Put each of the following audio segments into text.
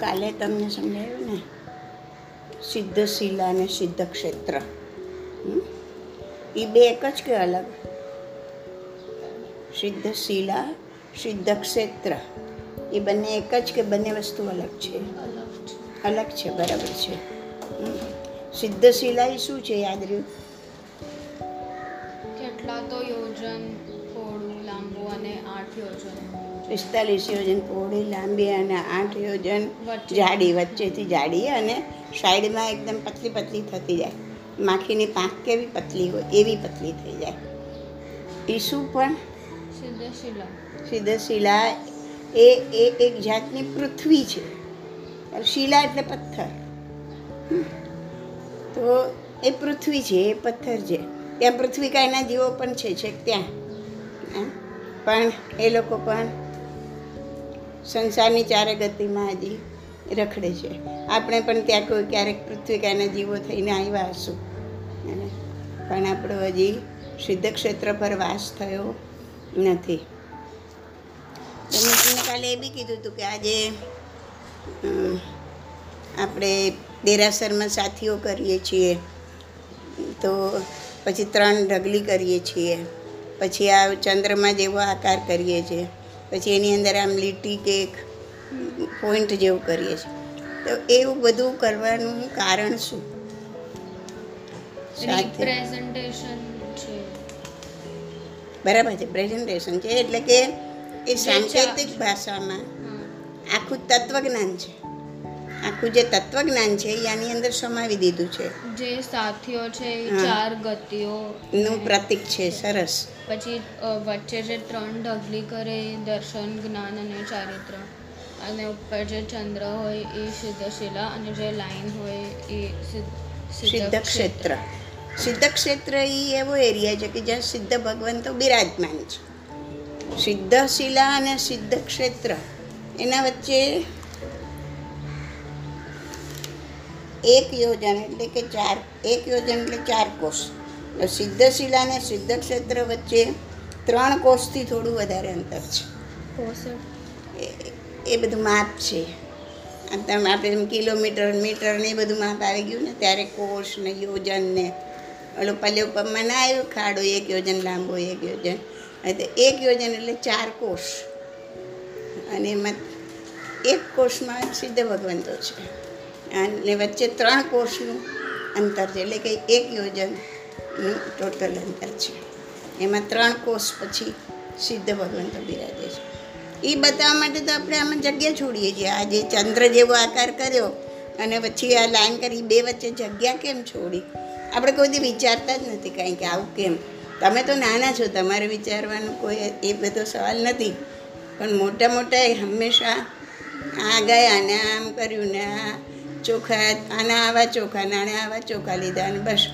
કાલે તમને સમજાયું ને? સિદ્ધ શિલા અને સિદ્ધ ક્ષેત્ર. એ બે એક જ કે અલગ? સિદ્ધ શિલા સિદ્ધ ક્ષેત્ર. એ બંને એક જ કે બંને વસ્તુ અલગ છે? અલગ છે. બરાબર છે. સિદ્ધ શિલા એ શું છે યાદ રહ્યું? પિસ્તાલીસ યોજન પહોળી લાંબી અને આઠ યોજન જાડી વચ્ચેથી જાડી અને સાઈડમાં એકદમ પતલી પતલી થતી જાય. માખીની પાંખ કેવી પતલી હોય એવી પતલી થઈ જાય. ઈસુ પણ સિદ્ધશિલા. સિદ્ધ શિલા એ એ એક જાતની પૃથ્વી છે. શિલા એટલે પથ્થર. તો એ પૃથ્વી છે એ પથ્થર છે. ત્યાં પૃથ્વી કાંઈના જીવો પણ છે છેક ત્યાં. પણ એ લોકો પણ સંસારની ચારે ગતિમાં હજી રખડે છે. આપણે પણ ત્યાં કોઈ ક્યારેક પૃથ્વી કાંઈના જીવો થઈને આવ્યા હશું. પણ આપણો હજી સિદ્ધ ક્ષેત્ર પર વાસ થયો નથી. તમે તમને કાલે એ બી કીધું હતું કે આજે આપણે દેરાસરમાં સાથીઓ કરીએ છીએ. તો પછી ત્રણ ઢગલી કરીએ છીએ. પછી આ ચંદ્રમાં જેવો આકાર કરીએ છીએ. પછી એની અંદર આમ લીટી કેક પોઈન્ટ જેવું કરીએ છીએ. તો એવું બધું કરવાનું કારણ શું? બરાબર છે પ્રેઝન્ટેશન છે. એટલે કે એ સાંકેતિક ભાષામાં આખું તત્વજ્ઞાન છે. આખું જે તત્વજ્ઞાન છે એ આની અંદર સમાવી દીધું છે. જે સાથીઓ છે એ હા. ચાર ગતિઓ નું પ્રતીક છે સરસ. પછી અ, વચ્ચે જે ત્રણ ઢગલી કરે એ દર્શન જ્ઞાન અને ચારિત્ર. અને ઉપર જે ચંદ્ર હોય એ સિદ્ધ શિલા અને જે લાઈન હોય એ સિદ્ધ સિદ્ધ ક્ષેત્ર સિદ્ધ ક્ષેત્ર એ એવો એરિયા છે કે જ્યાં સિદ્ધ ભગવંતો બિરાજમાન છે. સિદ્ધ શિલા અને સિદ્ધ ક્ષેત્ર એના વચ્ચે એક યોજન એટલે કે ચાર એક યોજન એટલે ચાર કોષ. સિદ્ધશિલા સિદ્ધ અને સિદ્ધ ક્ષેત્ર વચ્ચે ત્રણ કોષથી થોડું વધારે અંતર છે. એ- બધું માપ છે. તમે આપણે કિલોમીટર મીટર ને એ બધું માપ આવી ગયું ને ત્યારે કોષ ને યોજન ને ઓલો પલ્યોપમમાં ના આવ્યું ખાડો એક યોજન લાંબો એક યોજન. એટલે એક યોજન એટલે ચાર કોષ. અને એમાં એક કોષમાં સિદ્ધ ભગવંતો છે. અને વચ્ચે ત્રણ કોષનું અંતર છે, એટલે કે એક યોજનનું ટોટલ અંતર છે. એમાં ત્રણ કોષ પછી સિદ્ધ ભગવંતો બિરાજે છે. એ બતાવવા માટે તો આપણે આમાં જગ્યા છોડીએ છીએ. આ જે ચંદ્ર જેવો આકાર કર્યો અને પછી આ લાઈન કરી બે વચ્ચે જગ્યા કેમ છોડી? આપણે કોઈ વિચારતા જ નથી કાંઈ કે આવું કેમ? તમે તો નાના છો, તમારે વિચારવાનું કોઈ એ બધો સવાલ નથી. પણ મોટા મોટા હંમેશા આ ગયા ને આમ કર્યું ને આ ચોખા, આના આવા ચોખા, ને આવા ચોખા લીધા અને બસ.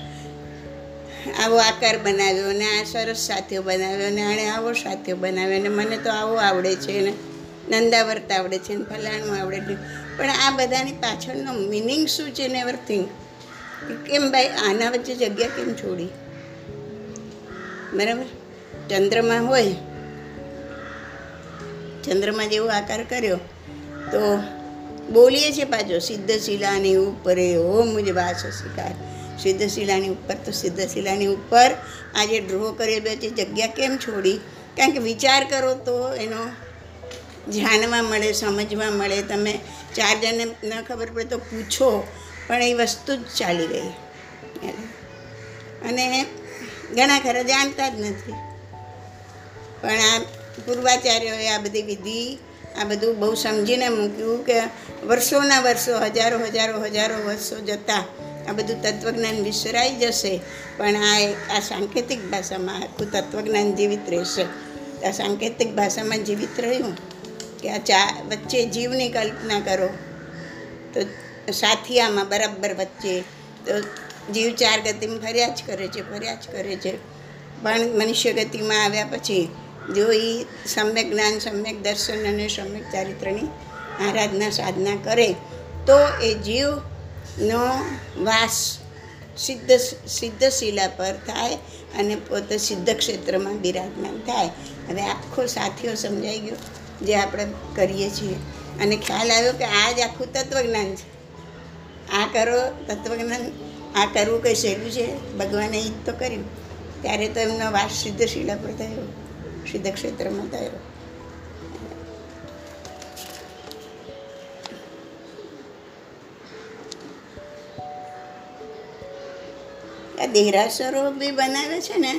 આવો આકાર બનાવ્યો ને આ સરસ સાથીઓ બનાવ્યો ને આણે આવો સાથીઓ બનાવ્યો ને મને તો આવો આવડે છે ને નંદાવર્ત આવડે છે ને ફલાણું આવડે છે. પણ આ બધાની પાછળનો મિનિંગ શું છે નેવર થિંક કેમ ભાઈ, આના વચ્ચે જગ્યા કેમ છોડી? બરાબર? ચંદ્રમાં હોય. ચંદ્રમાં જેવો આકાર કર્યો તો બોલીએ છીએ પાછો સિદ્ધ શિલાની ઉપર હો મુજ વાસ શિકાર. સિદ્ધ શિલાની ઉપર તો સિદ્ધ શિલાની ઉપર આજે ડ્રો કરેલો છે, જગ્યા કેમ છોડી? કારણ કે વિચાર કરો તો એનો જાણવા મળે સમજવા મળે. તમે ચાર જણને ન ખબર પડે તો પૂછો, પણ એ વસ્તુ જ ચાલી ગઈ અને ઘણા ખરા જાણતા જ નથી. પણ આ પૂર્વાચાર્યોએ આ બધી વિધિ આ બધું બહુ સમજીને મૂક્યું કે વર્ષોના વર્ષો, હજારો હજારો હજારો વર્ષો જતાં આ બધું તત્વજ્ઞાન વિસરાઈ જશે. પણ આ આ સાંકેતિક ભાષામાં આખું તત્વજ્ઞાન જીવિત રહેશે. આ સાંકેતિક ભાષામાં જીવિત રહ્યું કે આ ચા, વચ્ચે જીવની કલ્પના કરો. તો સાથિયામાં બરાબર વચ્ચે તો જીવ ચાર ગતિમાં ફર્યા જ કરે છે, ફર્યા જ કરે છે. પણ મનુષ્ય ગતિમાં આવ્યા પછી જો એ સમ્યક જ્ઞાન, સમ્યક દર્શન અને સમ્યક ચારિત્રની આરાધના, સાધના કરે, તો એ જીવનો વાસ સિદ્ધ સિદ્ધ શિલા પર થાય અને પોતે સિદ્ધ ક્ષેત્રમાં બિરાજમાન થાય. હવે આખો સાથીઓ સમજાઈ ગયો જે આપણે કરીએ છીએ. અને ખ્યાલ આવ્યો કે આ જ આખું તત્વજ્ઞાન છે. આ કરો, તત્વજ્ઞાન, આ કરવું કંઈ સહેલું છે? ભગવાને એ જ તો કર્યું. ત્યારે તો એમનો વાસ સિદ્ધ શિલા પર થયો. સિદ્ધ ક્ષેત્રમાં થયો આ દેહરાસરો બી બનાવે છે ને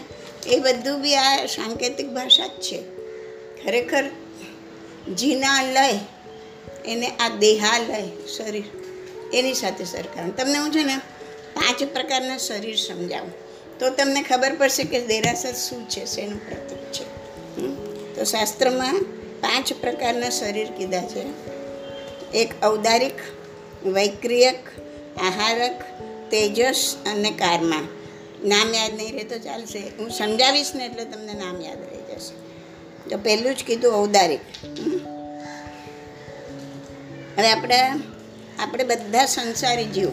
એ બધું બી આ સાંકેતિક ભાષા જ છે ખરેખર જીના લય એને આ દેહાલય શરીર એની સાથે સરકાર તમને હું છે ને પાંચ પ્રકારના શરીર સમજાવું તો તમને ખબર પડશે કે દેરાસર શું છે શેનું પ્રતીક છે? તો શાસ્ત્રમાં પાંચ પ્રકારના શરીર કીધા છે. એક ઔદારિક, વૈક્રિયક, આહારક, તેજસ અને કારમા. નામ યાદ નહીં રહે તો ચાલશે. હું સમજાવીશ ને એટલે તમને નામ યાદ રહી જશે. તો પહેલું જ કીધું ઔદારિક. હવે આપણે આપણે બધા સંસારી જીવ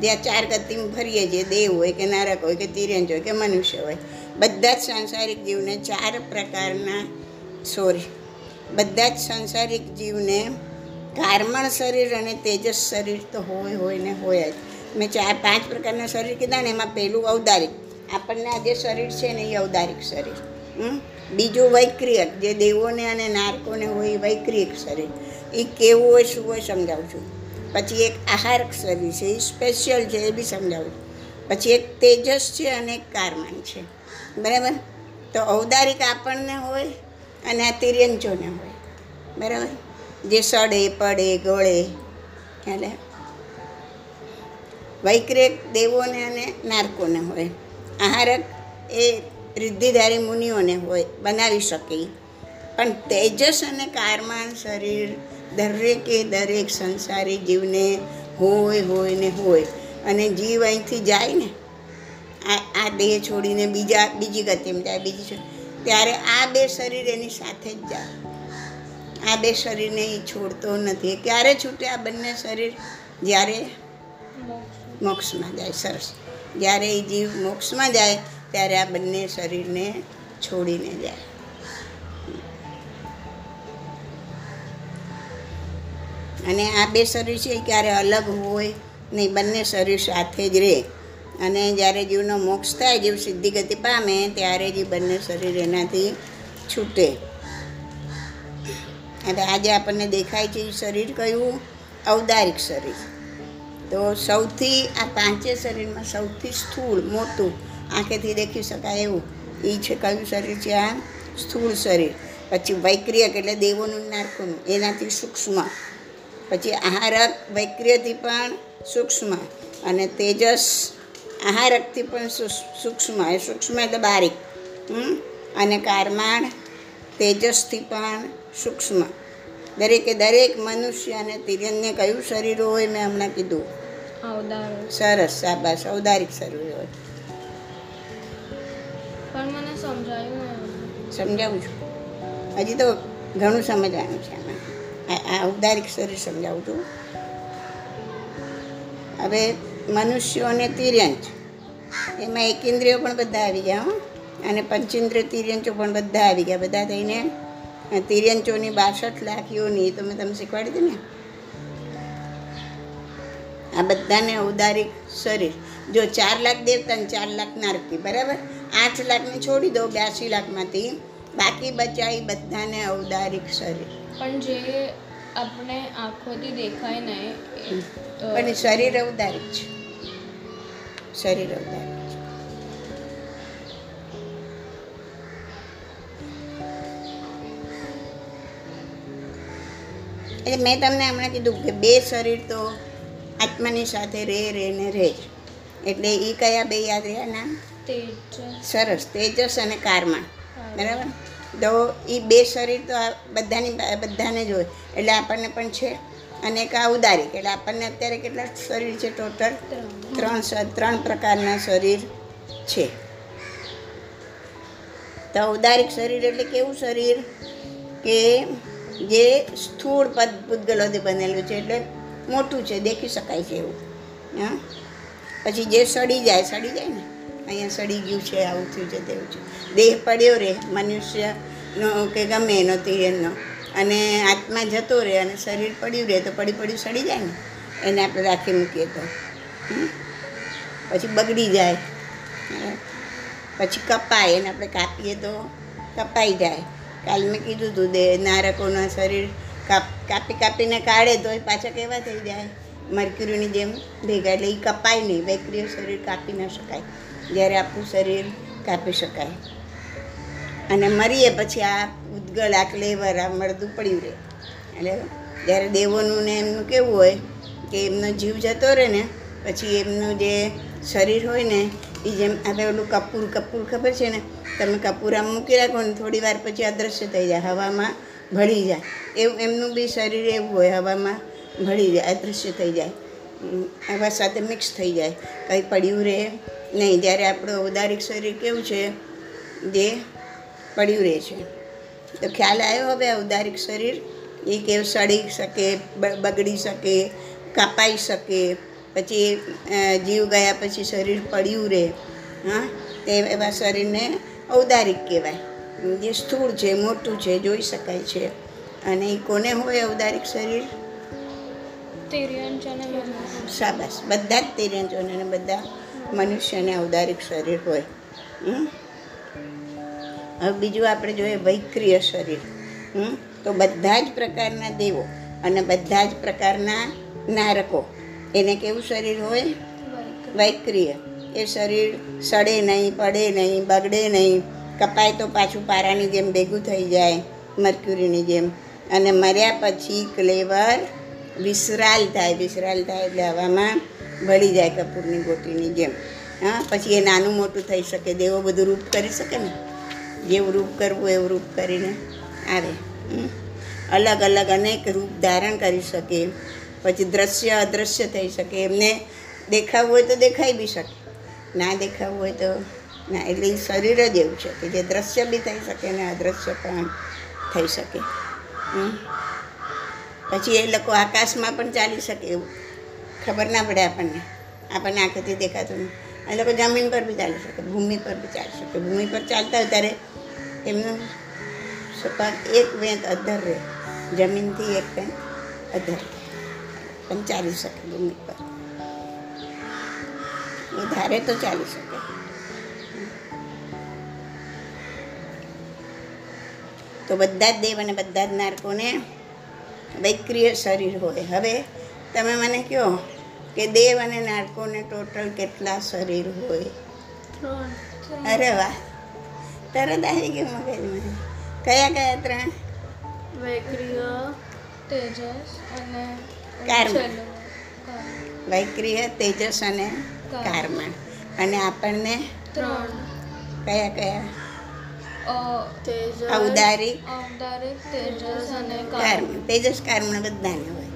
જે આ ચાર ગતિમાં ફરીએ છીએ દેવ હોય કે નારક હોય કે તિર્યંજ હોય કે મનુષ્ય હોય, બધા જ સાંસારિક જીવને ચાર પ્રકારના સોરી. બધા જ સંસારિક જીવને કારમણ શરીર અને તેજસ શરીર તો હોય હોય ને હોય જ. મેં ચાર, પાંચ પ્રકારના શરીર કીધા ને, એમાં પહેલું ઔદારિક. આપણને આ જે શરીર છે ને, એ ઔદારિક શરીર? બીજું વૈક્રિયક, જે દેવોને અને નારકોને હોય એ વૈક્રિયક શરીર. એ કેવું હોય, શું હોય, સમજાવું છું. પછી એક આહારક શરીર છે એ સ્પેશિયલ છે, એ બી સમજાવું છું. પછી એક તેજસ છે અને એક કારમાન છે. બરાબર? તો ઔદારિક આપણને હોય અને આ તિર્યંજોને હોય. બરાબર? જે સડે, પડે, ગળે એટલે વૈક્રેક દેવોને અને નારકોને હોય. આહારક એ રિદ્ધિધારી મુનિઓને હોય, બનાવી શકે. પણ તેજસ અને કારમાન શરીર દરેકે દરેક સંસારી જીવને હોય હોય ને હોય. અને જીવ અહીંથી જાય ને? આ આ દેહ છોડીને બીજા, બીજી ગતિમાં જાય, બીજી ત્યારે આ બે શરીર એની સાથે જ જાય. આ બે શરીરને એ છોડતો નથી. ક્યારે છૂટે આ બંને શરીર? જ્યારે મોક્ષમાં જાય. સરસ. જ્યારે એ જીવ મોક્ષમાં જાય, ત્યારે આ બંને શરીરને છોડીને જાય. અને આ બે શરીર છે એ ક્યારે અલગ હોય નહીં બંને શરીર સાથે જ રહે. અને જ્યારે જીવનો મોક્ષ થાય, જીવ સિદ્ધિ ગતિ પામે, ત્યારે જ બંને શરીર એનાથી છૂટે. અને આજે આપણને દેખાય છે એ શરીર કયું? ઔદારિક શરીર. તો સૌથી, આ પાંચે શરીરમાં સૌથી સ્થૂળ, મોટું, આંખેથી દેખી શકાય એવું. એ છે કયું શરીર છે? આ સ્થૂળ શરીર. પછી વૈક્રિયક એટલે દેવોનું નારકોનું એનાથી સૂક્ષ્મ. પછી આહારક વૈક્રિયથી પણ સૂક્ષ્મ. અને તેજસ આહારકથી પણ સુ- સૂક્ષ્મ એ સૂક્ષ્મ એટલે બારીક. હમ? અને કારમાણ તેજસથી પણ સૂક્ષ્મ. દરેકે દરેક મનુષ્ય અને તિર્યનને કયું શરીર હોય મેં હમણાં કીધું. સરસ શાબાશ. ઔદારિક શરીર હોય. પણ મને સમજાયું સમજાવું છું. હજી તો ઘણું સમજવાનું છે આમાં. આ ઔદારિક શરીર સમજાવું છું. હવે મનુષ્યો અને તિર્યંચ. એમાં એક ઇન્દ્રિયો પણ બધા આવી ગયા, હો. અને પંચેન્દ્રિય તિર્યંચો પણ બધા આવી ગયા. બધા થઈને તિર્યંચોની બાસઠ લાખ યોની તો મેં તમને શીખવાડી હતી ને? આ બધાને ઔદારિક શરીર. જો ચાર લાખ દેવતા ને ચાર લાખ નારકી, બરાબર? આઠ લાખને છોડી દો બ્યાસી લાખમાંથી. બાકી બચાવી બધાને ઔદારિક શરીર. પણ જે આપણે આંખોથી દેખાય નહીં પણ શરીર ઔદારિક છે. શરીર છે. એટલે મેં તમને હમણાં કીધું કે બે શરીર તો આત્માની સાથે રે રે ને રહે એટલે એ કયા બે યાદ રહ્યા? નામ? સરસ. તેજસ અને કારમાં. બરાબર? તો એ બે શરીર તો બધાની બધાને જ હોય. એટલે આપણને પણ છે. અને એક આ ઉદારિક. એટલે આપણને અત્યારે કેટલા શરીર છે ટોટલ ત્રણ ત્રણ પ્રકારના શરીર છે. તો ઉદારિક શરીર એટલે કેવું શરીર? કે જે સ્થૂળ પદ, પૂતગલોથી બનેલું છે. એટલે મોટું છે, દેખી શકાય છે એવું. હા? પછી જે સડી જાય સડી જાય ને? અહીંયા સડી ગયું છે, આવું થયું છે, તેવું છે. દેહ પડ્યો રહે મનુષ્યનો કે ગમે એનો તિરનો અને આત્મા જતો રહે અને શરીર પડ્યું રહે તો પડી પડ્યું સડી જાય ને, એને આપણે રાખી મૂકીએ તો? પછી બગડી જાય? પછી કપાય, એને આપણે કાપીએ તો કપાઈ જાય. કાલ મેં કીધું હતું દે, નારકોના શરીર કાપ, કાપી કાપીને કાઢે તો એ પાછા કેવા થઈ જાય? મરક્યુરીની જેમ ભેગા, એટલે એ કપાય નહીં, વૈક્રિય શરીર કાપી ન શકાય. જ્યારે આપણું શરીર કાપી શકાય. અને મરીએ પછી આ ઉદ્ગલ, આ ક્લેવર, આ મળદું પડ્યું રહે. એટલે જ્યારે દેવોનું ને એમનું કેવું હોય કે એમનો જીવ જતો રહે ને, પછી એમનું જે શરીર હોય ને, એ જેમ આપણે ઓલું કપૂર કપૂર ખબર છે ને? તમે કપૂર આમ મૂકી રાખો ને, થોડી વાર પછી અદૃશ્ય થઈ જાય, હવામાં ભળી જાય. એવું એમનું બી શરીર એવું હોય, હવામાં ભળી જાય અદૃશ્ય થઈ જાય. હવા સાથે મિક્સ થઈ જાય. કંઈ પડ્યું રહે નહીં જ્યારે આપણું ઉદારિક શરીર કેવું છે જે પડ્યું રહે છે. તો ખ્યાલ આવ્યો હવે ઉદારિક શરીર? એ કેવું સડી શકે બગડી શકે કાપાઈ શકે પછી જીવ ગયા પછી શરીર પડ્યું રહે. હા તે એવા શરીરને ઔદારિક કહેવાય. જે સ્થૂળ છે મોટું છે જોઈ શકાય છે. અને એ કોને હોય ઔદારિક શરીર? શાબાશ. બધા જ તિર્યંચોને બધા. મનુષ્યને ઔદારિક શરીર હોય? હવે બીજું આપણે જોઈએ વૈક્રિય શરીર? તો બધા જ પ્રકારના દેવો અને બધા જ પ્રકારના નારકો. એને કેવું શરીર હોય? વૈક્રિય. એ શરીર સડે નહીં, પડે નહીં, બગડે નહીં. કપાય તો પાછું પારાની જેમ ભેગું થઈ જાય, મર્ક્યુરીની જેમ. અને મર્યા પછી ક્લેવર વિસરાલ થાય વિસરાલ થાય એટલે હવામાં ભળી જાય કપૂરની ગોટીની જેમ. હા, પછી એ નાનું મોટું થઈ શકે, દેવો બધું રૂપ કરી શકે ને? જેવું રૂપ કરવું એવું રૂપ કરીને આવે. અલગ અલગ અનેક રૂપ ધારણ કરી શકે. પછી દ્રશ્ય અદૃશ્ય થઈ શકે. એમને દેખાવું હોય તો દેખાઈ બી શકે. ના દેખાવું હોય તો ના. એટલે શરીર જ એવું છે કે જે દ્રશ્ય બી થઈ શકે ને અદૃશ્ય પણ થઈ શકે. પછી એ લોકો આકાશમાં પણ ચાલી શકે એવું. ખબર ના પડે આપણને. આપણને આંખથી દેખાતું નહીં એ લોકો જમીન પર બી ચાલી શકે, ભૂમિ પર બી ચાલી શકે. ભૂમિ પર ચાલતા હોય ત્યારે એમનું સપાટ એક વેંત અધર રહે. જમીનથી એક વેંત અધર રહે. પણ ચાલી શકે ભૂમિ પર. એ ધારે તો ચાલી શકે. તો બધા જ દેવ અને બધા જ નારકોને વૈક્રિય શરીર હોય. હવે તમે મને કહો કે દેવ અને નાટકોને ટોટલ કેટલા શરીર હોય? અરે વાહ. તરત આવી ગયું મગજમાં કયા કયા ત્રણ? વૈક્રિય તેજસ અને કર્મ. વૈક્રિય તેજસ અને કારમણ અને આપણને? ત્રણ. કયા કયા? ઔદારિક તેજસ અને કર્મ. કર્મ. તેજસ કર્મ બધાને હોય.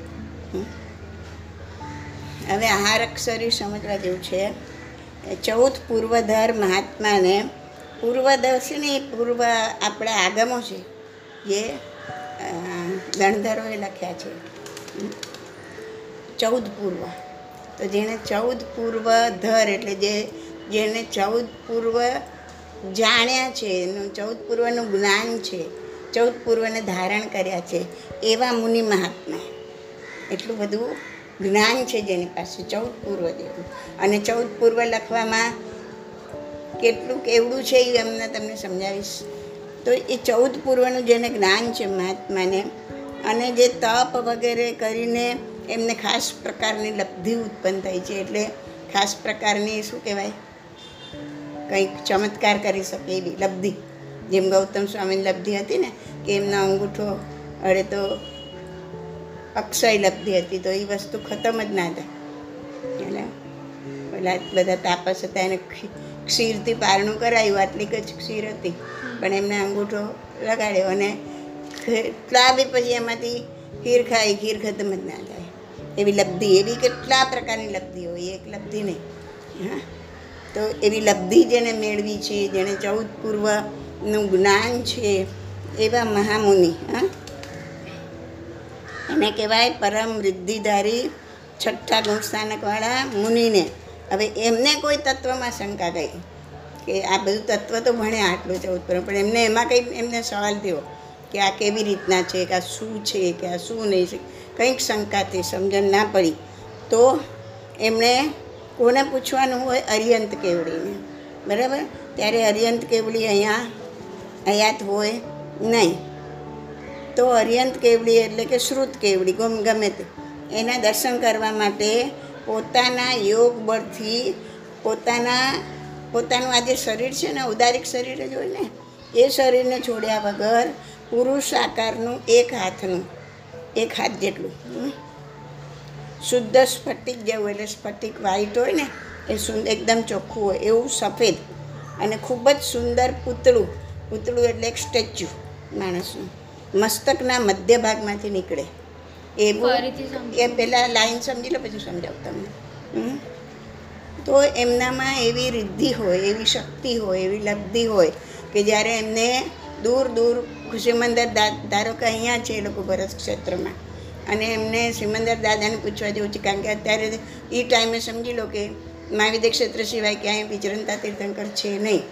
હવે આહાર અક્ષરી સમજવા જેવું છે. ચૌદ પૂર્વધર મહાત્માને પૂર્વદર્શની પૂર્વ આપણા આગમો છે જે ગણધરોએ લખ્યા છે. ચૌદ પૂર્વ. તો જેણે ચૌદ પૂર્વ ધર એટલે જે જેણે ચૌદ પૂર્વ જાણ્યા છે, એનું ચૌદ પૂર્વનું જ્ઞાન છે, ચૌદ પૂર્વને ધારણ કર્યા છે, એવા મુનિ મહાત્મા. એટલું બધું જ્ઞાન છે જેની પાસે, ચૌદ પૂર્વ જેવું. અને ચૌદ પૂર્વ લખવામાં કેટલું કેવડું છે એ એમને તમને સમજાવીશ. તો એ ચૌદ પૂર્વનું જેને જ્ઞાન છે મહાત્માને, અને જે તપ વગેરે કરીને એમને ખાસ પ્રકારની લબ્ધિ ઉત્પન્ન થઈ છે, એટલે ખાસ પ્રકારની શું કહેવાય? કંઈક ચમત્કાર કરી શકે એવી લબ્ધિ, જેમ ગૌતમ સ્વામીની લબ્ધિ હતી ને, કે એમનો અંગૂઠો અડે તો અક્ષય લબ્ધિ હતી, તો એ વસ્તુ ખતમ જ ના થાય. એટલે પેલા બધા તાપસ હતા, એને ક્ષીરથી પારણું કરાયું, આટલી જ ક્ષીર હતી. પણ એમને અંગૂઠો લગાડ્યો અને કેટલા બી પછી એમાંથી ખીર ખાઈ ખીર ખતમ જ ના થાય. એવી લબ્ધિ, એવી કેટલા પ્રકારની લબ્ધિ હોય એક લબ્ધિ નહીં. હા. તો એવી લબ્ધિ જેને મેળવી છે, જેણે ચૌદ પૂર્વનું જ્ઞાન છે, એવા મહામુનિ, હા. એને કહેવાય પરમ રિદ્ધિધારી છઠ્ઠા ગુણસ્થાનકવાળા મુનિને. હવે એમને કોઈ તત્વમાં શંકા ગઈ કે આ બધું તત્વ તો ભણે આટલું ચૌદ પૂર્વ પણ એમને એમાં કંઈ એમને સવાલ થયો કે આ કેવી રીતના છે, કે આ શું છે, કે આ શું નહીં છે, કંઈક શંકાથી સમજણ ના પડી. તો એમણે કોને પૂછવાનું હોય અરિયંત કેવડીને. બરાબર? ત્યારે અરિયંત કેવડી અહીંયા હયાત હોય નહીં. તો અરિયંત કેવડી એટલે કે શ્રુત કેવડી ગમ ગમે તે એના દર્શન કરવા માટે પોતાના યોગ બળથી પોતાના, પોતાનું આ જે શરીર છે ને, ઉદારિક શરીર જ હોય ને, એ શરીરને છોડ્યા વગર પુરુષ આકારનું એક હાથનું, એક હાથ જેટલું. શુદ્ધ સ્ફટિક જેવું એટલે સ્ફટિક વ્હાઈટ હોય ને એ સુંદર એકદમ ચોખ્ખું હોય એવું સફેદ. અને ખૂબ જ સુંદર પૂતળું. પૂતળું એટલે એક સ્ટેચ્યુ માણસનું. મસ્તકના મધ્ય ભાગમાંથી નીકળે. એવું. એ પહેલાં લાઈન સમજી લો પછી સમજાવું તમને? તો એમનામાં એવી રિદ્ધિ હોય એવી શક્તિ હોય એવી લબ્ધિ હોય કે જ્યારે એમને દૂર દૂર ખુશી દા ધારો કે અહીંયા છે એ લોકો ભરત ક્ષેત્રમાં. અને એમને શ્રીમંદર દાદાને પૂછવા જેવું છે કારણ કે અત્યારે એ ટાઈમે સમજી લો કે મહાવિદ્ય ક્ષેત્ર સિવાય ક્યાંય વિચરણતા તીર્થંકર છે નહીં.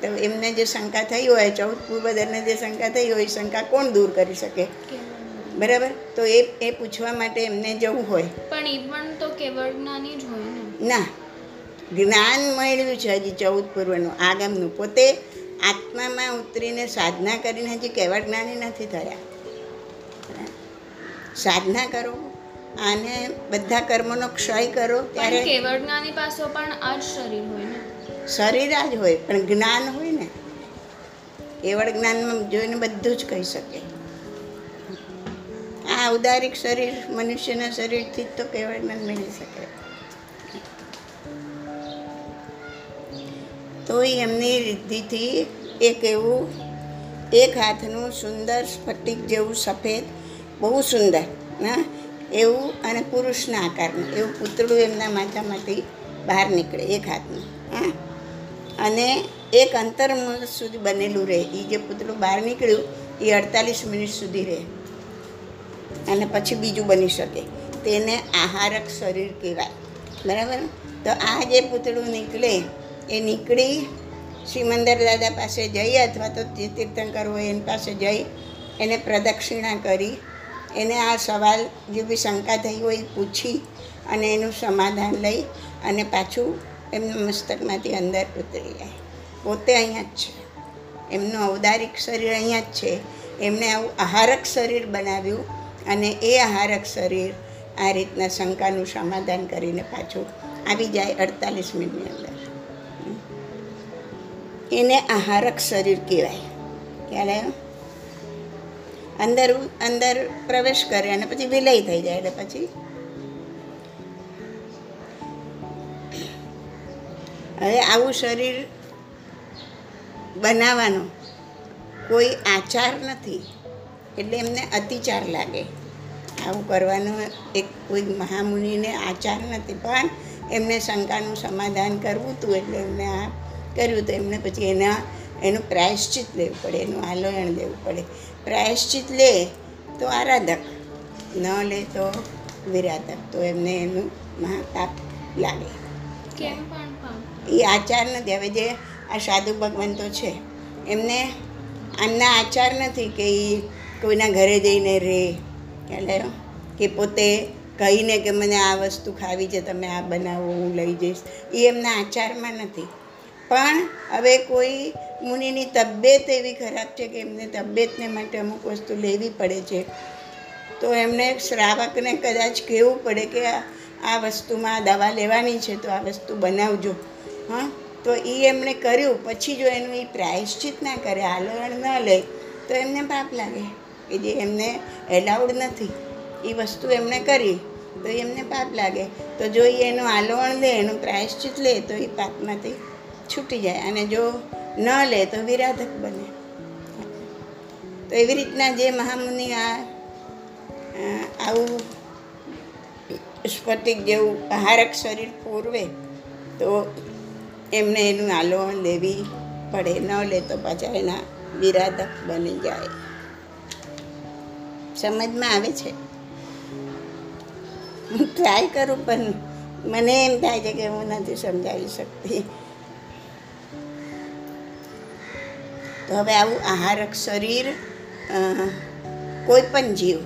તો એમને જે શંકા થઈ હોય ચૌદ પૂર્વદરને જે શંકા થઈ હોય એ શંકા કોણ દૂર કરી શકે? બરાબર? તો એ એ પૂછવા માટે એમને જવું હોય. પણ એ પણ તો કેવળ જ્ઞાની જ હોય ને. ના. જ્ઞાન મેળવ્યું છે હજી ચૌદ પૂર્વનું. આગમનું. પોતે આત્મામાં ઉતરીને સાધના કરીને હજી કેવળ જ્ઞાની નથી થયા. સાધના કરો અને બધા કર્મોનો ક્ષય કરો ત્યારે કેવળ જ્ઞાની પાસે પણ આ જ શરીર હોય ને? શરીર જ હોય પણ જ્ઞાન હોય ને કેવળ જ્ઞાનમાં જોઈને બધું જ કહી શકે. આ ઉદારિક શરીર મનુષ્યના શરીરથી જ તો કેવળ જ્ઞાન મેળવી શકે. તો એમની રિદ્ધિથી એક એવું એક હાથનું સુંદર સ્ફટિક જેવું સફેદ બહુ સુંદર હા એવું અને પુરુષના આકારનું એવું પૂતળું એમના માથામાંથી બહાર નીકળે એક હાથનું હા? અને એક અંતર સુધી બનેલું રહે. એ જે પૂતળું બહાર નીકળ્યું એ અડતાલીસ મિનિટ સુધી રહે. અને પછી બીજું બની શકે. તેને આહારક શરીર કહેવાય. બરાબર? તો આ જે પૂતળું નીકળે, એ નીકળી શ્રીમંદર દાદા પાસે જઈ અથવા તો જે તીર્થંકર હોય એની પાસે જઈ, એને પ્રદક્ષિણા કરી એને આ સવાલ જે બી શંકા થઈ હોય એ પૂછી અને એનું સમાધાન લઈ અને પાછું એમના મસ્તકમાંથી અંદર ઉતરી જાય. પોતે અહીંયા જ છે. એમનું ઔદારિક શરીર અહીંયા જ છે. એમણે આવું આહારક શરીર બનાવ્યું અને એ આહારક શરીર આ રીતના શંકાનું સમાધાન કરીને પાછું આવી જાય અડતાલીસ મિનિટની અંદર. એને આહારક શરીર કહેવાય. ખ્યાલ અંદર અંદર પ્રવેશ કરે અને પછી વિલય થઈ જાય એટલે પછી હવે આવું શરીર બનાવવાનો કોઈ આચાર નથી. એટલે એમને અતિચાર લાગે. આવું કરવાનો એક કોઈ મહામુનિને આચાર નથી. પણ એમને શંકાનું સમાધાન કરવું હતું એટલે એમને આ કર્યું તો એમને પછી એના એનું પ્રાયશ્ચિત લેવું પડે, એનું આલોયણ લેવું પડે. પ્રાયશ્ચિત લે તો આરાધક. ન લે તો વિરાધક. તો એમને એનું મહાપાપ લાગે. એ આચાર નથી. હવે જે આ સાધુ ભગવંતો છે એમને આમના આચાર નથી કે એ કોઈના ઘરે જઈને રહે એટલે કે પોતે કહીને કે મને આ વસ્તુ ખાવી છે તમે આ બનાવો હું લઈ જઈશ. એ એમના આચારમાં નથી. પણ હવે કોઈ મુનિની તબિયત એવી ખરાબ છે કે એમને તબિયતને માટે અમુક વસ્તુ લેવી પડે છે. તો એમને શ્રાવકને કદાચ કહેવું પડે કે આ વસ્તુમાં દવા લેવાની છે તો આ વસ્તુ બનાવજો. હા? તો એ એમણે કર્યું. પછી જો એનું એ પ્રાયશ્ચિત ના કરે આલોયણ ન લે, તો એમને પાપ લાગે કે જે એમને એલાઉડ નથી. એ વસ્તુ એમણે કરી, તો એમને પાપ લાગે. તો જો એ એનું આલોવણ લે, એનું પ્રાયશ્ચિત લે, તો એ પાપમાંથી છૂટી જાય અને જો ન લે તો વિરાધક બને. તો એવી રીતના જે મહામુનિ આ આવું સ્ફટિક જેવું હારક શરીર પૂરવે તો એમને એનું આલોહન લેવી પડે. ન લે તો પાછા એના વિરાધક બની જાય. સમજમાં આવે છે? હું ટ્રાય કરું પણ મને એમ થાય છે કે હું નથી સમજાવી શકતી. તો હવે આવું આહારક શરીર કોઈ પણ જીવ,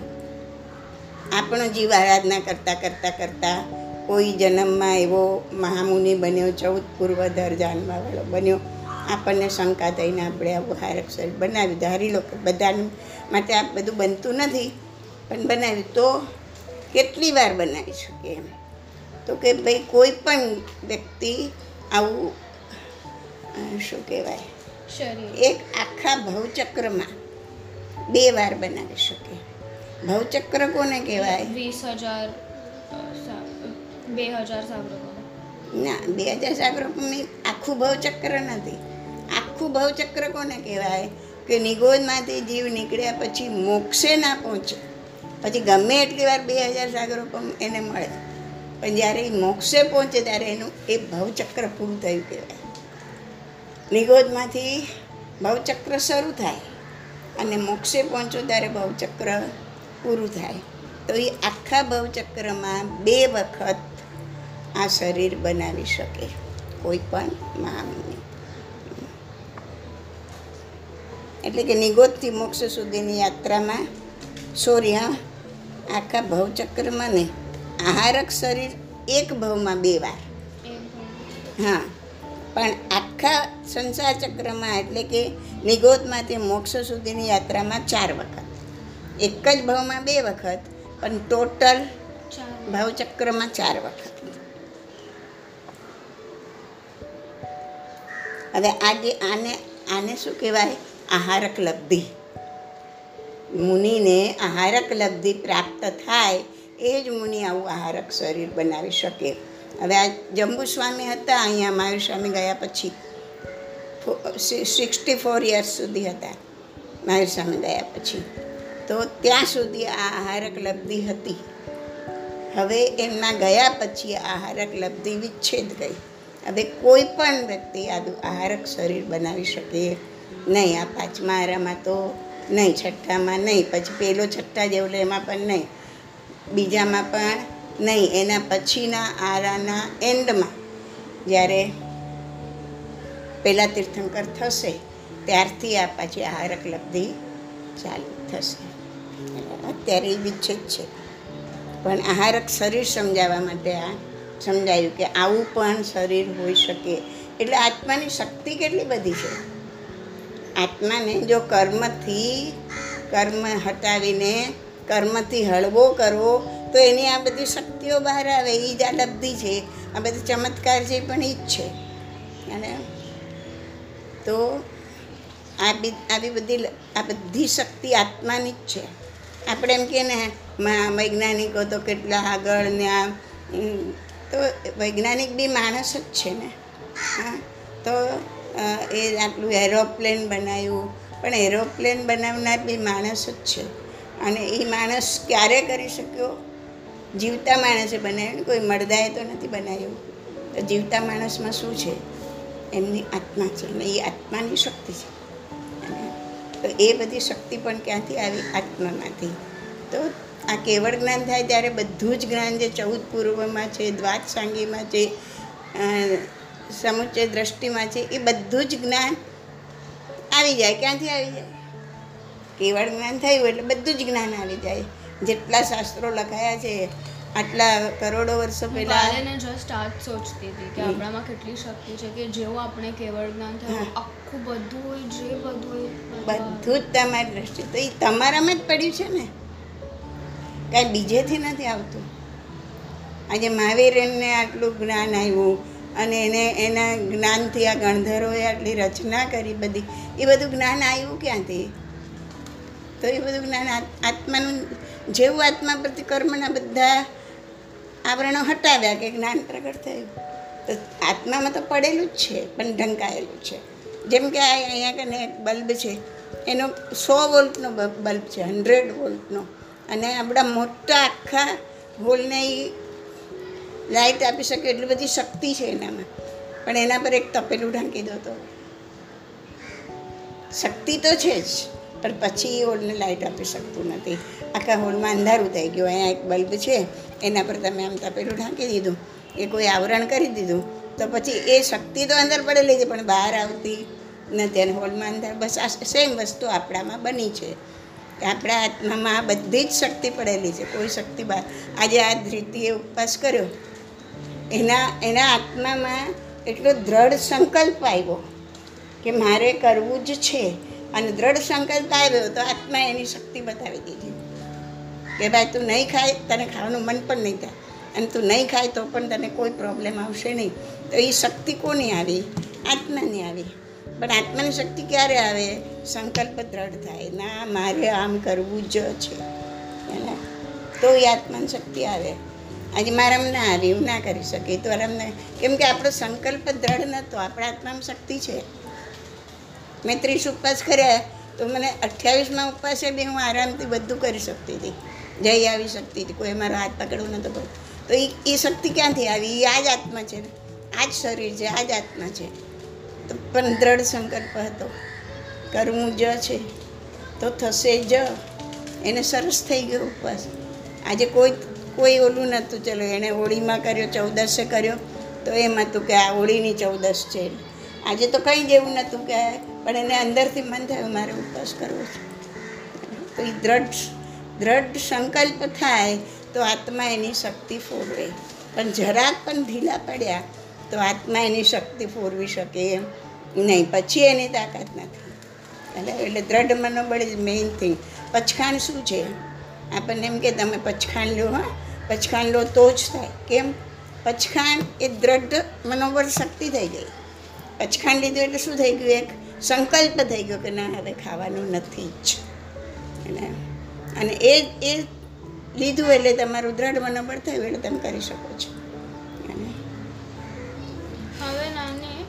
આપણો જીવ આરાધના કરતાં કરતાં કરતાં કોઈ જન્મમાં એવો મહામુનિ બન્યો, ચૌદ પૂર્વધર જાણવાવાળો બન્યો, આપણને શંકા થઈને આપણે આવું હારક શરીર બનાવ્યું. ધારી લો કે બધાને માટે આ બધું બનતું નથી, પણ બનાવ્યું તો કેટલી વાર બનાવી શકીએ એમ? તો કે ભાઈ કોઈ પણ વ્યક્તિ આવું શું કહેવાય? એક આખા ભવચક્રમાં બે વાર બનાવી શકે. ભવચક્ર કોને કહેવાય? વીસ હજાર બે હજાર સાગરો ના બે હજાર સાગરોપમી આખું ભવચક્ર નથી. આખું ભવચક્ર કોને કહેવાય? કે નિગોદમાંથી જીવ નીકળ્યા પછી મોક્ષે ના પહોંચે. પછી ગમે એટલી વાર બે હજાર સાગરોપમ એને મળે. પણ જ્યારે એ મોક્ષે પહોંચે ત્યારે એનું એ ભવચક્ર પૂરું થયું કહેવાય. નિગોદમાંથી ભાવચક્ર શરૂ થાય અને મોક્ષે પહોંચો ત્યારે ભાવચક્ર પૂરું થાય. તો એ આખા ભવચક્રમાં બે વખત આ શરીર બનાવી શકે કોઈ પણ મહામુનિ. એટલે કે નિગોદથી મોક્ષ સુધીની યાત્રામાં સૂર્ય આખા ભવચક્રમાં નહીં આહારક શરીર એક ભવમાં બે વાર. હા. પણ આખા સંસાર ચક્રમાં એટલે કે નિગોદમાંથી મોક્ષ સુધીની યાત્રામાં ચાર વખત. એક જ ભાવમાં બે વખત, પણ ટોટલ ભાવચક્રમાં ચાર વખત. હવે આજે આને આને શું કહેવાય? આહારક લબ્ધિ. મુનિને આહારક લબ્ધિ પ્રાપ્ત થાય એ જ મુનિ આવું આહારક શરીર બનાવી શકે. હવે આ જંબુ સ્વામી હતા, અહીંયા મહાવીર સ્વામી ગયા પછી. સિક્સટી ફોર યર્સ સુધી હતા મહાવીર સ્વામી ગયા પછી. તો ત્યાં સુધી આ આહારક લબ્ધિ હતી. હવે એમના ગયા પછી આહારક લબ્ધિ વિચ્છેદ ગઈ હવે કોઈ પણ વ્યક્તિ આદુ આહારક શરીર બનાવી શકે નહીં. આ પાંચમા આરામાં તો નહીં, છઠ્ઠામાં નહીં, પછી પેલો છઠ્ઠા જેવું લે એમાં પણ નહીં. બીજામાં પણ નહીં, એના પછીના આરાના એન્ડમાં. જ્યારે પહેલાં તીર્થંકર થશે, ત્યારથી આ પાછી આહારક લબ્ધિ ચાલુ થશે. અત્યારે એ વિચ્છેદ છે. પણ આહારક શરીર સમજાવવા માટે આ સમજાયું કે આવું પણ શરીર હોઈ શકે. એટલે આત્માની શક્તિ કેટલી બધી છે? આત્માને જો કર્મથી કર્મ હટાવીને કર્મથી હળવો કરવો તો એની આ બધી શક્તિઓ બહાર આવે એ જ આ લબ્ધિ છે. આ બધી ચમત્કાર છે પણ એ જ છે. અને તો આ બી આવી બધી આ બધી શક્તિ આત્માની જ છે. આપણે એમ કહીએ ને વૈજ્ઞાનિકો તો કેટલા આગળ ને આ તો વૈજ્ઞાનિક બી માણસ જ છે ને. હા, તો એ આટલું એરોપ્લેન બનાવ્યું પણ એરોપ્લેન બનાવનાર બી માણસ જ છે. અને એ માણસ ક્યારે કરી શક્યો? જીવતા માણસે બનાવ્યું કોઈ મરદાએ તો નથી બનાવ્યું. તો જીવતા માણસમાં શું છે? એમની આત્મા છે. એ આત્માની શક્તિ છે. તો એ બધી શક્તિ પણ ક્યાંથી આવી? આત્મામાંથી. તો આ કેવળ જ્ઞાન થાય ત્યારે બધું જ જ્ઞાન જે ચૌદ પૂર્વમાં છે દ્વાદ સાંગીમાં છે સમુચ્ચય દ્રષ્ટિમાં છે, એ બધું જ જ્ઞાન આવી જાય. ક્યાંથી આવી જાય? કેવળ જ્ઞાન થયું એટલે બધું જ જ્ઞાન આવી જાય. જેટલા શાસ્ત્રો લખાયા છે આટલા કરોડો વર્ષો પહેલાં કાલે ને જસ્ટ આ સોચતી હતી કે આપણામાં કેટલી શક્તિ છે કે જેવું આપણે કેવળ જ્ઞાન થાય આખું બધું હોય જે બધું હોય બધું. જ તમારી દ્રષ્ટિ. તો એ તમારામાં જ પડ્યું છે ને? કાંઈ બીજેથી નથી આવતું. આજે મહાવીરને આટલું જ્ઞાન આવ્યું અને એને એના જ્ઞાનથી આ ગણધરોએ આટલી રચના કરી બધી. એ બધું જ્ઞાન આવ્યું ક્યાંથી? તો એ બધું જ્ઞાન આત્માનું જેવું આત્મા પ્રતિ કર્મના બધા આવરણો હટાવ્યા કે જ્ઞાન પ્રગટ થયું. તો આત્મામાં તો પડેલું જ છે, પણ ઢંકાયેલું છે. જેમ કે આ અહીંયા કને એક બલ્બ છે, એનો સો વોલ્ટનો બલ્બ છે, હંડ્રેડ વોલ્ટનો. અને આપણા મોટા આખા હોલને એ લાઇટ આપી શકે એટલી બધી શક્તિ છે એનામાં. પણ એના પર એક તપેલું ઢાંકી દો તો. શક્તિ તો છે જ, પણ પછી એ હોલને લાઇટ આપી શકતું નથી. આખા હોલમાં અંધારું થઈ ગયું. અહીંયા એક બલ્બ છે, એના પર તમે આમ તપેલું ઢાંકી દીધું, એ કોઈ આવરણ કરી દીધું, તો પછી એ શક્તિ તો અંદર પડેલી છે, પણ બહાર આવતી નથી અને હોલમાં અંદર બસ આ સેમ વસ્તુ આપણામાં બની છે. કે આપણા આત્મામાં બધી જ શક્તિ પડેલી છે. કોઈ શક્તિ બહાર. આજે આ ધૃતિએ ઉપવાસ કર્યો. એના એના આત્મામાં એટલો દ્રઢ સંકલ્પ આવ્યો કે મારે કરવું જ છે. અને દ્રઢ સંકલ્પ આવ્યો તો આત્મા એની શક્તિ બતાવી દીધી. કે ભાઈ તું નહીં ખાય, તને ખાવાનું મન પણ નહીં થાય. અને તું નહીં ખાય તો પણ તને કોઈ પ્રોબ્લેમ આવશે નહીં. તો એ શક્તિ કોની આવી? આત્માની આવી. પણ આત્માની શક્તિ ક્યારે આવે? સંકલ્પ દ્રઢ થાય. ના, મારે આમ કરવું જ છે. તો એ આત્માની શક્તિ આવે. આજે મારામ ના આવી હું ના કરી શકી. તો આરામ ના કેમ કે આપણો સંકલ્પ દ્રઢ નહોતો આપણા આત્મામાં શક્તિ છે. મેં ત્રીસ ઉપવાસ કર્યા, તો મને અઠ્યાવીસમાં ઉપવાસે બી હું આરામથી બધું કરી શકતી હતી. જઈ આવી શક્તિ કોઈ મારો હાથ પકડવું નહોતો પડતો તો એ એ શક્તિ ક્યાંથી આવી? એ આ જ આત્મા છે ને. આ જ શરીર છે આ જ આત્મા છે. તો પણ દ્રઢ સંકલ્પ હતો. કરવું જ છે, તો થશે જ. એને સરસ થઈ ગયો ઉપવાસ. આજે કોઈ કોઈ ઓલું નહોતું. ચલો, એણે હોળીમાં કર્યો, ચૌદસે કર્યો. તો એમ હતું કે આ હોળીની ચૌદસ છે. આજે તો કંઈ જેવું નહોતું કે પણ એને અંદરથી મન થયું મારે ઉપવાસ કરવો છે. તો એ દ્રઢ દ્રઢ સંકલ્પ થાય તો આત્મા એની શક્તિ ફોરવે. પણ જરાક પણ ઢીલા પડ્યા તો આત્મા એની શક્તિ ફોરવી શકે એમ. નહીં, પછી એની તાકાત નથી. એટલે એટલે દ્રઢ મનોબળ ઇઝ મેઇન થિંગ પચખાણ શું છે? આપણને એમ કે તમે પચખાણ લો, હા? પચખાણ લો તો જ થાય. કેમ? પચખાણ એ દ્રઢ મનોબળ શક્તિ થઈ ગઈ. પચખાણ લીધું એટલે શું થઈ ગયું એક? સંકલ્પ થઈ ગયો કે ના, હવે ખાવાનું નથી જ. અને અને એ એ લીધું એટલે તમારું દ્રઢ મનોબળ થયું એટલે તમે કરી શકો છો. હવે નાની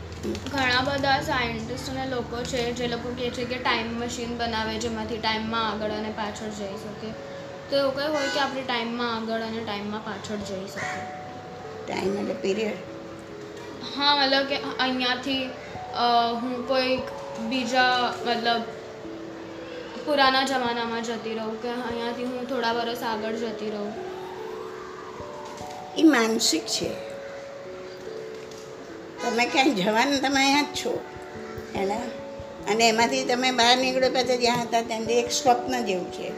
ઘણા બધા સાયન્ટિસ્ટ અને લોકો છે જે લોકો કહે છે કે ટાઈમ મશીન બનાવે જેમાંથી ટાઈમમાં આગળ અને પાછળ જઈ શકે. તો એવું કંઈ હોય કે આપણે ટાઈમમાં આગળ અને ટાઈમમાં પાછળ જઈ શકીએ ટાઈમ એટલે પીરિયડ હા મતલબ કે અહીંયાથી હું કોઈક બીજા મતલબ પુરાના જમાનામાં જતી રહું કે અહીંયાથી હું થોડા વર્ષ આગળ જતી રહું. એ માનસિક છે. તમે ક્યાંય જવાનું, તમે અહીંયા જ છો. એના અને એમાંથી તમે બહાર નીકળો પછી જ્યાં હતા ત્યાંથી એક સ્વપ્ન જેવું છે.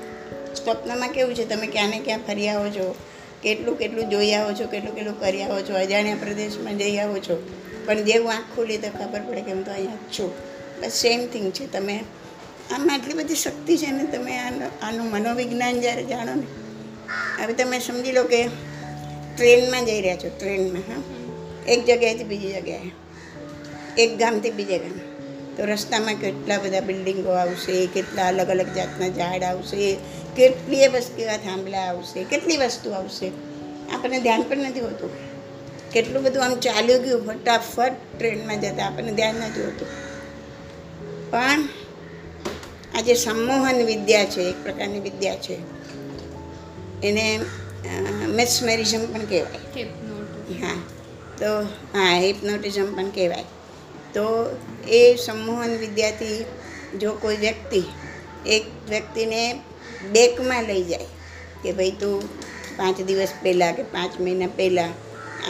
સ્વપ્નમાં કેવું છે? તમે ક્યાં ને ક્યાં ફરી આવો છો? કેટલું કેટલું જોઈ આવો છો? કેટલું કેટલું કરી આવો છો? અજાણ્યા પ્રદેશમાં જઈ આવો છો? પણ જેવું આંખ ખુલી તો ખબર પડે કે હું તો અહીંયા જ છું. બસ સેમ થિંગ છે. તમે આમાં આટલી બધી શક્તિ છે ને તમે આનું મનોવિજ્ઞાન જ્યારે જાણો ને, હવે તમે સમજી લો કે ટ્રેનમાં જઈ રહ્યા છો, ટ્રેનમાં, હા. એક જગ્યાએથી બીજી જગ્યાએ. એક ગામથી બીજે ગામ. તો રસ્તામાં કેટલા બધા બિલ્ડિંગો આવશે, કેટલા અલગ અલગ જાતના ઝાડ આવશે કેટલી વસ્તુ એવા થાંભલા આવશે, કેટલી વસ્તુ આવશે. આપણને ધ્યાન પણ નથી હોતું. કેટલું બધું આમ ચાલ્યું ગયું, ફટાફટ ટ્રેનમાં જતા આપણને ધ્યાન નથી હોતું. પણ આ જે સંમોહન વિદ્યા છે એક પ્રકારની વિદ્યા છે. એને મેસમેરિઝમ પણ કહેવાય. હા તો હા હિપ્નોટિઝમ પણ કહેવાય. તો એ સંમોહન વિદ્યાથી જો કોઈ વ્યક્તિ એક વ્યક્તિને બેકમાં લઈ જાય કે ભાઈ તું પાંચ દિવસ પહેલાં કે પાંચ મહિના પહેલાં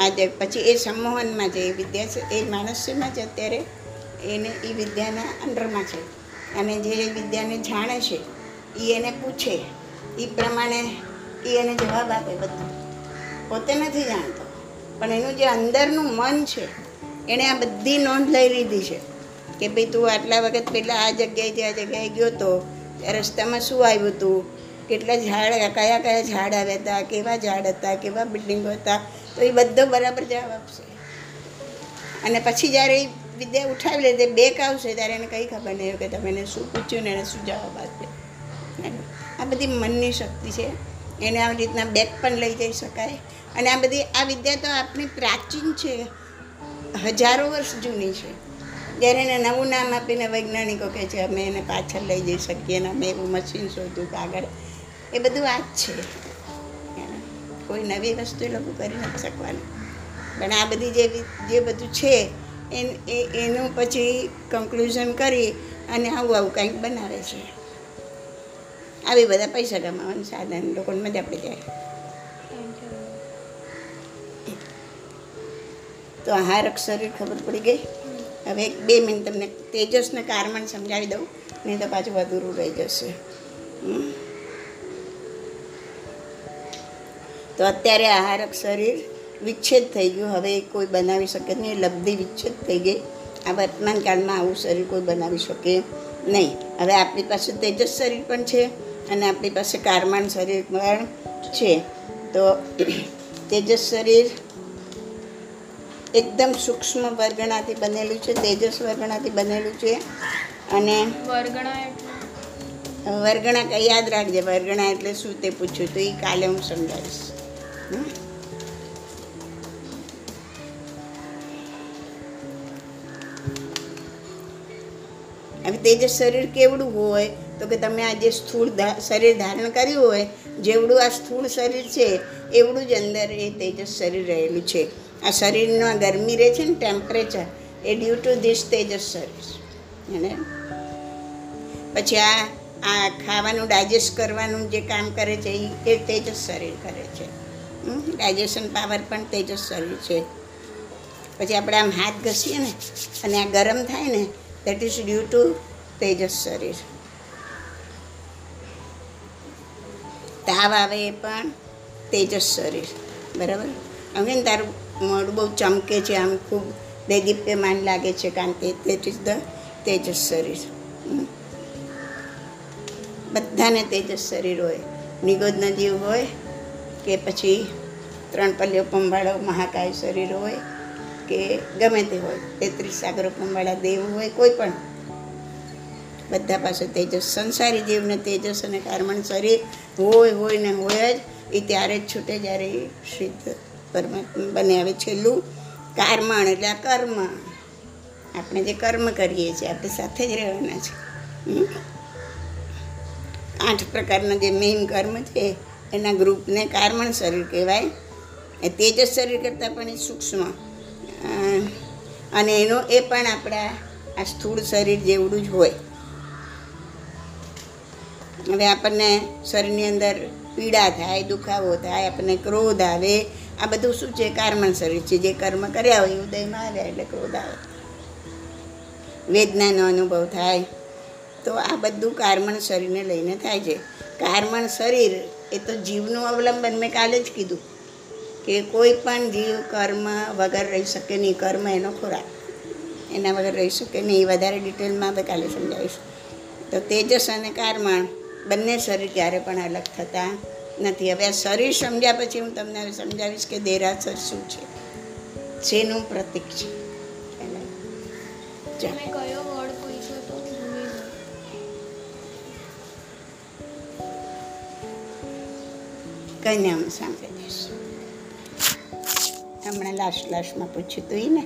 આ જે પછી એ સંમોહનમાં છે એ વિદ્યા છે એ માણસ શેમાં છે અત્યારે એને એ વિદ્યાના અંડરમાં છે. અને જે વિદ્યાને જાણે છે એ એને પૂછે. એ પ્રમાણે એ એને જવાબ આપે બધું. પોતે નથી જાણતો. પણ એનું જે અંદરનું મન છે, એણે આ બધી નોંધ લઈ લીધી છે. કે ભાઈ તું આટલા વખત પહેલાં આ જગ્યાએથી આ જગ્યાએ ગયો તો રસ્તામાં શું આવ્યું હતું કેટલા ઝાડ, કયા કયા ઝાડ આવ્યા હતા? કેવા ઝાડ હતા? કેવા બિલ્ડિંગો હતા? તો એ બધો બરાબર જવાબ આપશે. અને પછી જ્યારે વિદ્યા ઉઠાવી લે, તે બેક આવશે ત્યારે એને કંઈ ખબર નહીં કે તમે એને શું પૂછ્યું ને એને શું જવાબ આપ્યો આ બધી મનની શક્તિ છે. એને આવી રીતના બેક પણ લઈ જઈ શકાય. અને આ બધી, આ વિદ્યા તો આપણી પ્રાચીન છે. હજારો વર્ષ જૂની છે. જ્યારે એને નવું નામ આપીને વૈજ્ઞાનિકો કહે છે, અમે એને પાછળ લઈ જઈ શકીએ અને અમે એવું મશીન શોધ્યું આગળ. એ બધું આ જ છે. કોઈ નવી વસ્તુ એ લોકો કરી નથી શકવાની. પણ આ બધી જે જે બધું છે એન એ એનું પછી કન્ક્લુઝન કરી અને આવું આવું કંઈક બનાવે છે. આવી બધા પૈસા કમાવાનું સાધન લોકોને મજા પડી જાય. તો આહારક શરીર ખબર પડી ગઈ. હવે એક બે મિનિટ તમને તેજસને કારમણ સમજાવી દઉં. નહીં તો પાછું અધૂરું રહી જશે? તો અત્યારે આહારક શરીર વિચ્છેદ થઈ ગયું. હવે એ કોઈ બનાવી શકે નહીં. લબ્ધિ વિચ્છેદ થઈ ગઈ. આ વર્તમાન કાળમાં આવું શરીર કોઈ બનાવી શકે નહીં. હવે આપણી પાસે તેજસ શરીર પણ છે અને આપણી પાસે કારમાન શરીર પણ છે. તો તેજસ શરીર એકદમ સૂક્ષ્મ વર્ગણાથી બનેલું છે. તેજસ વર્ગણાથી બનેલું છે. અને વર્ગણા વર્ગણા કઈ યાદ રાખજે. વર્ગણા એટલે શું તે પૂછ્યું તો. એ કાલે હું સમજાવીશ. હવે તેજસ શરીર કેવડું હોય, તો કે તમે આ જે સ્થૂળ શરીર ધારણ કર્યું હોય, જેવડું આ સ્થૂળ શરીર છે, એવડું જ અંદર એ તેજસ શરીર રહેલું છે. આ શરીરમાં ગરમી રહે છે ને ટેમ્પરેચર એ ડ્યુ ટુ ધીસ તેજસ શરીર. એને? પછી આ આ ખાવાનું ડાયજેસ્ટ કરવાનું જે કામ કરે છે એ તેજસ શરીર કરે છે. ડાયજેશન પાવર પણ તેજસ શરીર છે. પછી આપણે આમ હાથ ઘસીએ ને, અને આ ગરમ થાય ને દેટ ઇઝ ડ્યુ ટુ તેજસ શરીર. તાવ આવે એ પણ તેજસ શરીર. બરાબર? હવે ને તારું મોઢું બહુ ચમકે છે, આમ ખૂબ દેદીપ્યમાન લાગે છે કારણ કે દેટ ઇઝ ધ તેજસ શરીર. બધાને તેજસ શરીર હોય. નિગોદના જીવ હોય કે પછી ત્રણ પલ્લીઓ પંભાળો મહાકાય શરીર હોય. કે ગમે તે હોય, તેત્રીસ સાગરો પંભાળા દેવ હોય કોઈ પણ. બધા પાસે તેજસ, સંસારી જીવને તેજસ અને કારમણ શરીર હોય હોય ને હોય જ એ ત્યારે જ છૂટે જ્યારે એ સિદ્ધ પરમાત્મા બને આવે. છેલ્લું કારમણ, એટલે આ કર્મ. આપણે જે કર્મ કરીએ છીએ, આપણે સાથે જ રહેવાના છે. આઠ પ્રકારના જે મેઇન કર્મ છે, એના ગ્રુપને કાર્મણ શરીર કહેવાય. એ તેજસ શરીર કરતાં પણ એ સૂક્ષ્મ. અને એનો એ પણ આપણા આ સ્થૂળ શરીર જેવડું જ હોય. હવે આપણને શરીરની અંદર પીડા થાય, દુખાવો થાય, આપણને ક્રોધ આવે, આ બધું શું છે? કારમણ શરીર છે. જે કર્મ કર્યા હોય ઉદયમાં આવ્યા એટલે ક્રોધ આવે. વેદનાનો અનુભવ થાય. તો આ બધું કાર્મણ શરીરને લઈને થાય છે. કાર્મણ શરીર એ તો જીવનું અવલંબન મેં કાલે જ કીધું. કે કોઈ પણ જીવ કર્મ વગર રહી શકે નહીં કર્મ એનો ખોરાક. એના વગર રહી શકે નહીં વધારે ડિટેલમાં આપણે કાલે સમજાવીશ. તો તેજસ અને કારમાણ બંને શરીર ક્યારે પણ અલગ થતા નથી. હવે આ શરીર સમજ્યા પછી હું તમને હવે સમજાવીશ કે દેરાસર શું છે. શેનું પ્રતીક છે. કઈ નામ સાંભળી હમણાં લાસ્ટ લાસ્ટમાં પૂછ્યું તું એ ને?